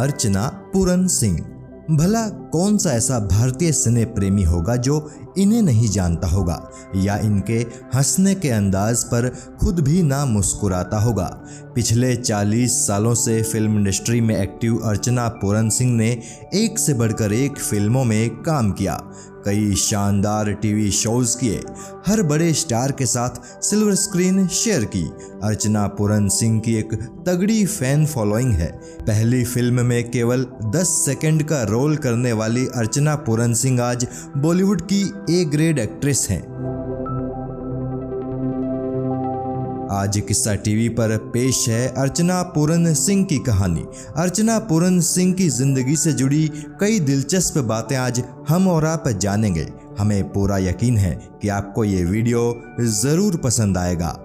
अर्चना पूरन सिंह। भला कौन सा ऐसा भारतीय सिने प्रेमी होगा जो इन्हें नहीं जानता होगा, या इनके हंसने के अंदाज पर खुद भी ना मुस्कुराता होगा? पिछले 40 सालों से फ़िल्म इंडस्ट्री में एक्टिव अर्चना पूरन सिंह ने एक से बढ़कर एक फ़िल्मों में काम किया। कई शानदार टीवी शोज़ किए, हर बड़े स्टार के साथ सिल्वर स्क्रीन शेयर की। अर्चना पूरन सिंह की एक तगड़ी फ़ैन फॉलोइंग है। पहली फ़िल्म में केवल 10 सेकंड का रोल करने वाली अर्चना पूरन सिंह आज बॉलीवुड की ए ग्रेड एक्ट्रेस हैं। आज किस्सा टीवी पर पेश है अर्चना पूरन सिंह की कहानी। अर्चना पूरन सिंह की ज़िंदगी से जुड़ी कई दिलचस्प बातें आज हम और आप जानेंगे। हमें पूरा यकीन है कि आपको ये वीडियो ज़रूर पसंद आएगा।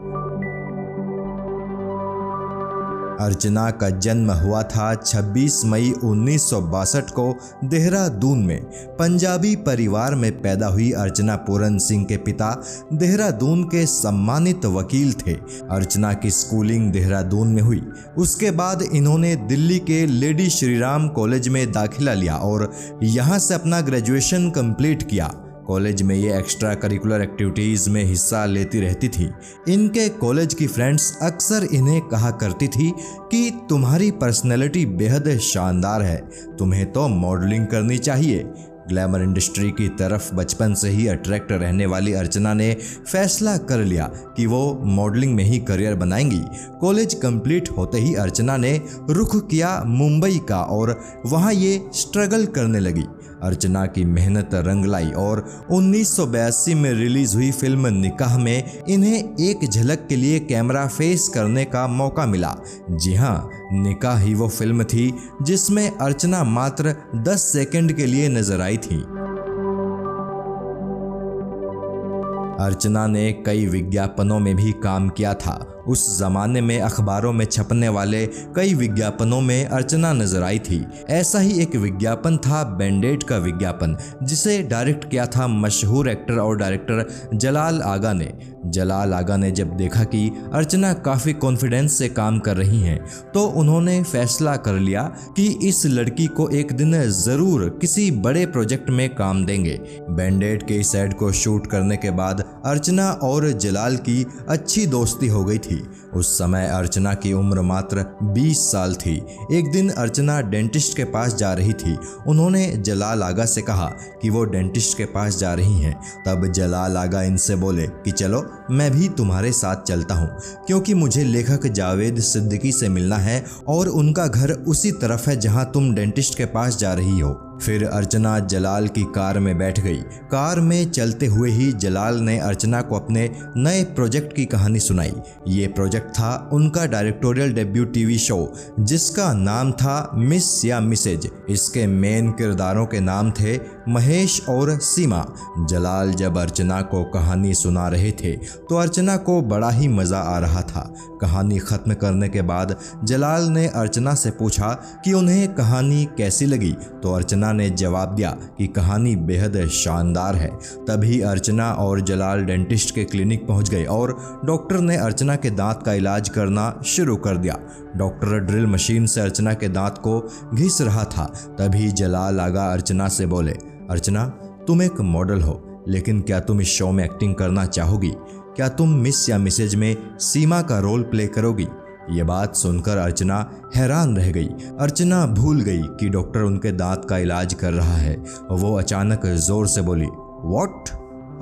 अर्चना का जन्म हुआ था 26 मई उन्नीस सौ बासठ को देहरादून में। पंजाबी परिवार में पैदा हुई अर्चना पूरन सिंह के पिता देहरादून के सम्मानित वकील थे। अर्चना की स्कूलिंग देहरादून में हुई। उसके बाद इन्होंने दिल्ली के लेडी श्रीराम कॉलेज में दाखिला लिया और यहाँ से अपना ग्रेजुएशन कंप्लीट किया। कॉलेज में ये एक्स्ट्रा करिकुलर एक्टिविटीज़ में हिस्सा लेती रहती थी। इनके कॉलेज की फ्रेंड्स अक्सर इन्हें कहा करती थी कि तुम्हारी पर्सनैलिटी बेहद शानदार है, तुम्हें तो मॉडलिंग करनी चाहिए। ग्लैमर इंडस्ट्री की तरफ़ बचपन से ही अट्रैक्ट रहने वाली अर्चना ने फैसला कर लिया कि वो मॉडलिंग में ही करियर बनाएँगी। कॉलेज कंप्लीट होते ही अर्चना ने रुख किया मुंबई का और वहाँ ये स्ट्रगल करने लगी। अर्चना की मेहनत रंग लाई और उन्नीस सौ बयासी में रिलीज़ हुई फ़िल्म निकाह में इन्हें एक झलक के लिए कैमरा फेस करने का मौका मिला। जी हाँ निकाह ही वो फ़िल्म थी जिसमें अर्चना मात्र 10 सेकंड के लिए नज़र आई थी। अर्चना ने कई विज्ञापनों में भी काम किया था। उस जमाने में अखबारों में छपने वाले कई विज्ञापनों में अर्चना नज़र आई थी। ऐसा ही एक विज्ञापन था बैंडेड का विज्ञापन, जिसे डायरेक्ट किया था मशहूर एक्टर और डायरेक्टर जलाल आगा ने। जलाल आगा ने जब देखा कि अर्चना काफ़ी कॉन्फिडेंस से काम कर रही हैं तो उन्होंने फैसला कर लिया कि इस लड़की को एक दिन ज़रूर किसी बड़े प्रोजेक्ट में काम देंगे। बैंडेड के इस एड को शूट करने के बाद अर्चना और जलाल की अच्छी दोस्ती हो गई थी। उस समय अर्चना की उम्र मात्र 20 साल थी। एक दिन अर्चना डेंटिस्ट के पास जा रही थी। उन्होंने जलाल आगा से कहा कि वो डेंटिस्ट के पास जा रही हैं। तब जलाल आगा इनसे बोले कि चलो, मैं भी तुम्हारे साथ चलता हूँ, क्योंकि मुझे लेखक जावेद सिद्दीकी से मिलना है और उनका घर उसी तरफ़ है जहाँ तुम डेंटिस्ट के पास जा रही हो। फिर अर्चना जलाल की कार में बैठ गई। कार में चलते हुए ही जलाल ने अर्चना को अपने नए प्रोजेक्ट की कहानी सुनाई। ये प्रोजेक्ट था उनका डायरेक्टोरियल डेब्यू टीवी शो, जिसका नाम था मिस या मिसेज। इसके मेन किरदारों के नाम थे महेश और सीमा। जलाल जब अर्चना को कहानी सुना रहे थे तो अर्चना को बड़ा ही मज़ा आ रहा था। कहानी ख़त्म करने के बाद जलाल ने अर्चना से पूछा कि उन्हें कहानी कैसी लगी? तो अर्चना ने जवाब दिया कि कहानी बेहद शानदार है। तभी अर्चना और जलाल डेंटिस्ट के क्लिनिक पहुँच गए और डॉक्टर ने अर्चना के दांत का इलाज करना शुरू कर दिया। डॉक्टर ड्रिल मशीन से अर्चना के दांत को घिस रहा था। तभी जलाल आगा अर्चना से बोले अर्चना, तुम एक मॉडल हो, लेकिन क्या तुम इस शो में एक्टिंग करना चाहोगी? क्या तुम मिस या मिसेज में सीमा का रोल प्ले करोगी? ये बात सुनकर अर्चना हैरान रह गई। अर्चना भूल गई कि डॉक्टर उनके दांत का इलाज कर रहा है वो अचानक ज़ोर से बोली वॉट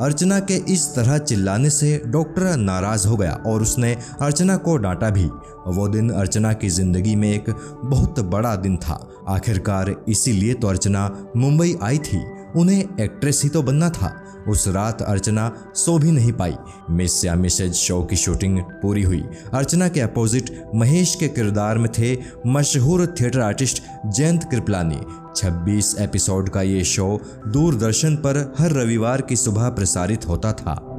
अर्चना के इस तरह चिल्लाने से डॉक्टर नाराज़ हो गया, और उसने अर्चना को डांटा भी। वो दिन अर्चना की ज़िंदगी में एक बहुत बड़ा दिन था। आखिरकार इसीलिए तो अर्चना मुंबई आई थी। उन्हें एक्ट्रेस ही तो बनना था। उस रात अर्चना सो भी नहीं पाई। मिस या मिसेज शो की शूटिंग पूरी हुई। अर्चना के अपोजिट महेश के किरदार में थे मशहूर theatre artist Jayant Kriplani. 26 episode का ये शो दूरदर्शन पर हर रविवार की सुबह प्रसारित होता था।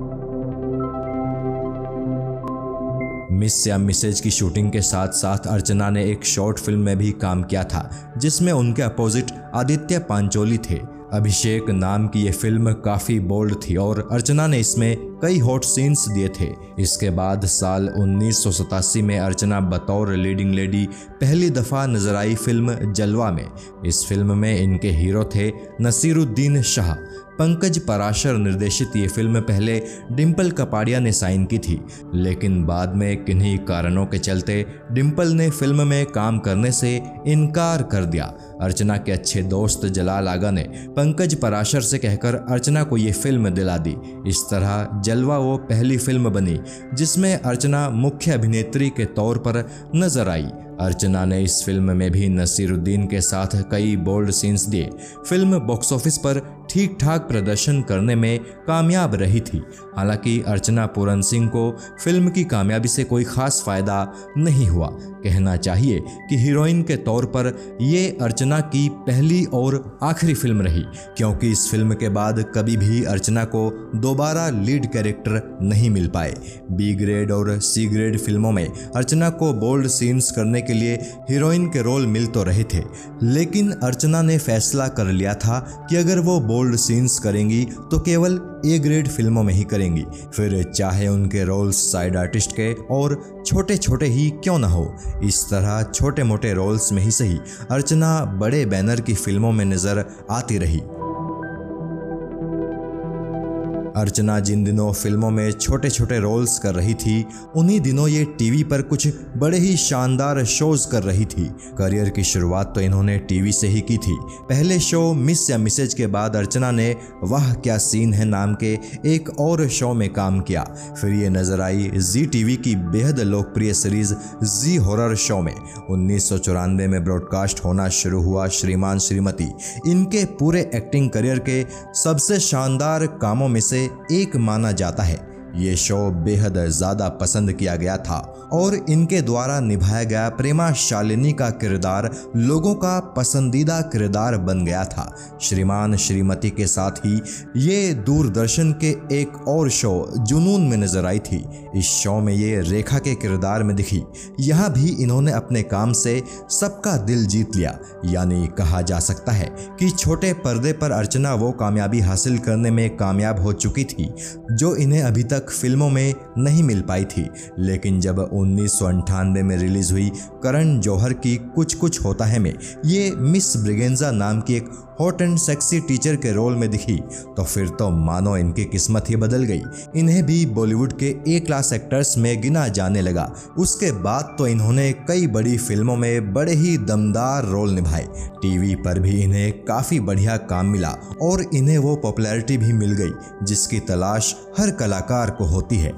मिस या मिसेज की शूटिंग के साथ साथ अर्चना ने एक शॉर्ट फ़िल्म में भी काम किया था, जिसमें उनके अपोजिट आदित्य पांचोली थे। अभिषेक नाम की ये फ़िल्म काफ़ी बोल्ड थी और अर्चना ने इसमें कई हॉट सीन्स दिए थे। इसके बाद साल उन्नीस सौ सतासी में अर्चना बतौर लीडिंग लेडी पहली दफ़ा नज़र आई फ़िल्म जलवा में। इस फ़िल्म में इनके हीरो थे नसीरुद्दीन शाह। पंकज पराशर निर्देशित ये फ़िल्म पहले डिम्पल कपाड़िया ने साइन की थी। लेकिन बाद में किन्हीं कारणों के चलते डिम्पल ने फ़िल्म में काम करने से इनकार कर दिया। अर्चना के अच्छे दोस्त जलाल आगा ने पंकज पराशर से कहकर अर्चना को ये फ़िल्म दिला दी। इस तरह जलवा वो पहली फ़िल्म बनी, जिसमें अर्चना मुख्य अभिनेत्री के तौर पर नज़र आई। अर्चना ने इस फ़िल्म में भी नसीरुद्दीन के साथ कई बोल्ड सीन्स दिए। फ़िल्म बॉक्स ऑफ़िस पर ठीक ठाक प्रदर्शन करने में कामयाब रही थी। हालाँकि अर्चना पूरन सिंह को फ़िल्म की कामयाबी से कोई खास फ़ायदा नहीं हुआ। कहना चाहिए कि हीरोइन के तौर पर ये अर्चना की पहली और आखिरी फ़िल्म रही, क्योंकि इस फ़िल्म के बाद कभी भी अर्चना को दोबारा लीड कैरेक्टर नहीं मिल पाए। बी ग्रेड और सी ग्रेड फ़िल्मों में अर्चना को बोल्ड सीन्स करने के लिए हीरोइन के रोल मिल तो रहे थे, लेकिन अर्चना ने फैसला कर लिया था कि अगर वो बोल्ड सीन्स करेंगी तो केवल ए ग्रेड फ़िल्मों में ही करेंगी। फिर चाहे उनके रोल्स साइड आर्टिस्ट के और छोटे छोटे ही क्यों ना हो, इस तरह छोटे मोटे रोल्स में ही सही। अर्चना बड़े बैनर की फ़िल्मों में नज़र आती रही। अर्चना जिन दिनों फ़िल्मों में छोटे छोटे रोल्स कर रही थी, उन्हीं दिनों ये टीवी पर कुछ बड़े ही शानदार शोज़ कर रही थी। करियर की शुरुआत तो इन्होंने टीवी से ही की थी। पहले शो मिस या मिसेज के बाद अर्चना ने वाह क्या सीन है नाम के एक और शो में काम किया। फिर ये नज़र आई जी टीवी की बेहद लोकप्रिय सीरीज़ जी हॉरर शो में। उन्नीस सौ चौरानवे में ब्रॉडकास्ट होना शुरू हुआ श्रीमान श्रीमती। इनके पूरे एक्टिंग करियर के सबसे शानदार कामों में से एक माना जाता है। ये शो बेहद ज़्यादा पसंद किया गया था और इनके द्वारा निभाया गया प्रेमा शालिनी का किरदार लोगों का पसंदीदा किरदार बन गया था। श्रीमान श्रीमती के साथ ही ये दूरदर्शन के एक और शो जुनून में नज़र आई थी। इस शो में ये रेखा के किरदार में दिखी। यहाँ भी इन्होंने अपने काम से सबका दिल जीत लिया। यानी कहा जा सकता है कि छोटे पर्दे पर अर्चना वो कामयाबी हासिल करने में कामयाब हो चुकी थी, जो इन्हें अभी तक फ़िल्मों में नहीं मिल पाई थी। लेकिन जब उन्नीस में रिलीज़ हुई, करण जौहर की कुछ कुछ होता है में, ये मिस ब्रिगेंजा नाम की एक हॉट एंड सेक्सी टीचर के रोल में दिखी तो फिर तो मानो इनकी किस्मत ही बदल गई। इन्हें भी बॉलीवुड के ए क्लास एक्टर्स में गिना जाने लगा। उसके बाद तो इन्होंने कई बड़ी फ़िल्मों में बड़े ही दमदार रोल निभाए। टीवी पर भी इन्हें काफ़ी बढ़िया काम मिला और इन्हें वो पॉपुलैरिटी भी मिल गई, जिसकी तलाश हर कलाकार को होती है।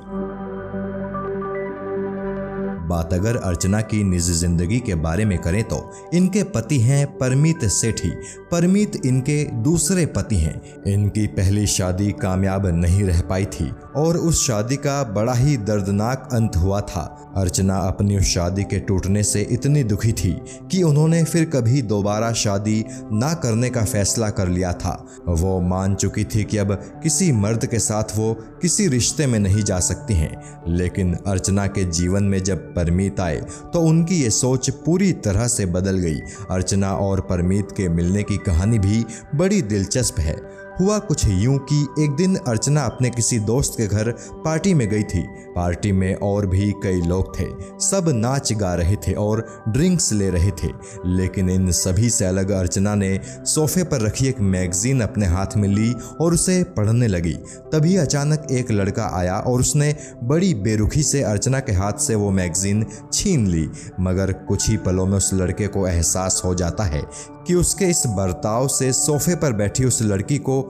बात अगर अर्चना की निजी ज़िंदगी के बारे में करें तो इनके पति हैं परमीत सेठी। परमीत इनके दूसरे पति हैं। इनकी पहली शादी कामयाब नहीं रह पाई थी और उस शादी का बड़ा ही दर्दनाक अंत हुआ था। अर्चना अपनी उस शादी के टूटने से इतनी दुखी थी कि उन्होंने फिर कभी दोबारा शादी ना करने का फैसला कर लिया था। वो मान चुकी थी कि अब किसी मर्द के साथ वो किसी रिश्ते में नहीं जा सकती हैं। लेकिन अर्चना के जीवन में जब परमीत आए तो उनकी ये सोच पूरी तरह से बदल गई। अर्चना और परमीत के मिलने की कहानी भी बड़ी दिलचस्प है। हुआ कुछ यूँ कि एक दिन अर्चना अपने किसी दोस्त के घर पार्टी में गई थी। पार्टी में और भी कई लोग थे। सब नाच गा रहे थे और ड्रिंक्स ले रहे थे। लेकिन इन सभी से अलग अर्चना ने सोफे पर रखी एक मैगजीन अपने हाथ में ली और उसे पढ़ने लगी। तभी अचानक एक लड़का आया और उसने बड़ी बेरुखी से अर्चना के हाथ से वो मैगजीन छीन ली। मगर कुछ ही पलों में उस लड़के को एहसास हो जाता है कि उसके इस बर्ताव से सोफे पर बैठी उस लड़की को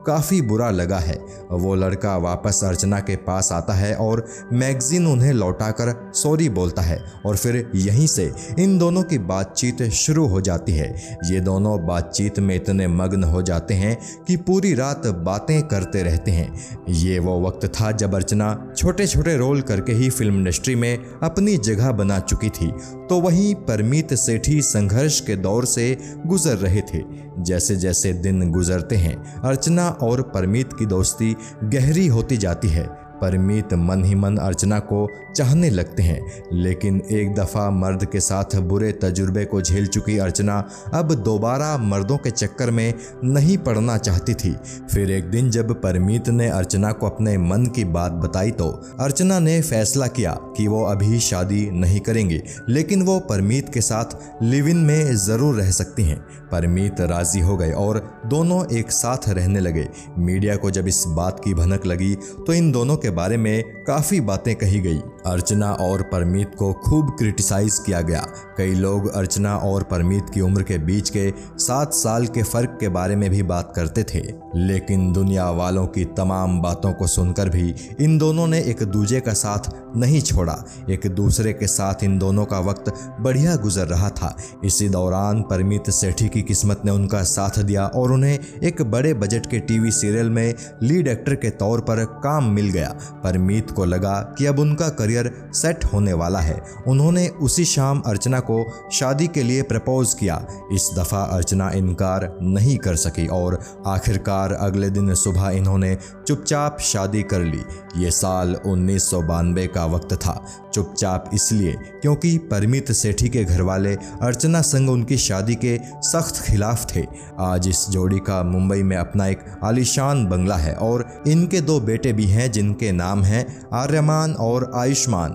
काफ़ी बुरा लगा है। वो लड़का वापस अर्चना के पास आता है और मैगजीन उन्हें लौटाकर सॉरी बोलता है और फिर यहीं से इन दोनों की बातचीत शुरू हो जाती है। ये दोनों बातचीत में इतने मग्न हो जाते हैं कि पूरी रात बातें करते रहते हैं। ये वो वक्त था जब अर्चना छोटे छोटे रोल करके ही फ़िल्म इंडस्ट्री में अपनी जगह बना चुकी थी। तो वहीं परमीत सेठी संघर्ष के दौर से गुजर रहे थे। जैसे जैसे दिन गुजरते हैं, अर्चना और परमीत की दोस्ती गहरी होती जाती है। परमीत मन ही मन अर्चना को चाहने लगते हैं। लेकिन एक दफ़ा मर्द के साथ बुरे तजुर्बे को झेल चुकी अर्चना अब दोबारा मर्दों के चक्कर में नहीं पड़ना चाहती थी। फिर एक दिन जब परमीत ने अर्चना को अपने मन की बात बताई तो अर्चना ने फैसला किया कि वो अभी शादी नहीं करेंगे, लेकिन वो परमीत के साथ लिव इन में ज़रूर रह सकती हैं। परमीत राज़ी हो गए और दोनों एक साथ रहने लगे। मीडिया को जब इस बात की भनक लगी तो इन दोनों के बारे में काफ़ी बातें कही गई। अर्चना और परमीत को खूब क्रिटिसाइज किया गया। कई लोग अर्चना और परमीत की उम्र के बीच के सात साल के फ़र्क के बारे में भी बात करते थे। लेकिन दुनिया वालों की तमाम बातों को सुनकर भी इन दोनों ने एक दूजे का साथ नहीं छोड़ा। एक दूसरे के साथ इन दोनों का वक्त बढ़िया गुजर रहा था। इसी दौरान परमीत सेठी की किस्मत ने उनका साथ दिया और उन्हें एक बड़े बजट के टीवी सीरियल में लीड एक्टर के तौर पर काम मिल गया। परमीत को लगा कि अब उनका करियर सेट होने वाला है। उन्होंने उसी शाम अर्चना को शादी के लिए प्रपोज किया। इस दफ़ा अर्चना इनकार नहीं कर सकी और आखिरकार अगले दिन सुबह इन्होंने चुपचाप शादी कर ली। ये साल उन्नीस सौ बानवे का वक्त था। चुपचाप इसलिए क्योंकि परमित सेठी के घर वाले अर्चना संग उनकी शादी के सख्त खिलाफ थे। आज इस जोड़ी का मुंबई में अपना एक आलिशान बंगला है और इनके दो बेटे भी हैं जिनके नाम हैं आर्यमान और आयुष्मान।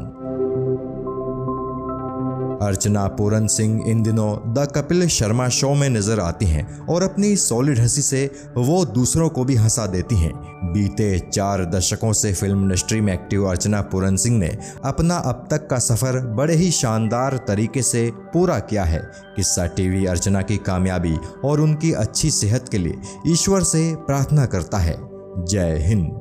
अर्चना, पूरन सिंह, इन दिनों द कपिल शर्मा शो में नज़र आती हैं और अपनी सॉलिड हँसी से वो दूसरों को भी हंसा देती हैं। बीते चार दशकों से फ़िल्म इंडस्ट्री में एक्टिव अर्चना, पूरन सिंह ने अपना अब तक का सफ़र बड़े ही शानदार तरीके से पूरा किया है। किस्सा टीवी अर्चना की कामयाबी और उनकी अच्छी सेहत के लिए ईश्वर से प्रार्थना करता है। जय हिंद।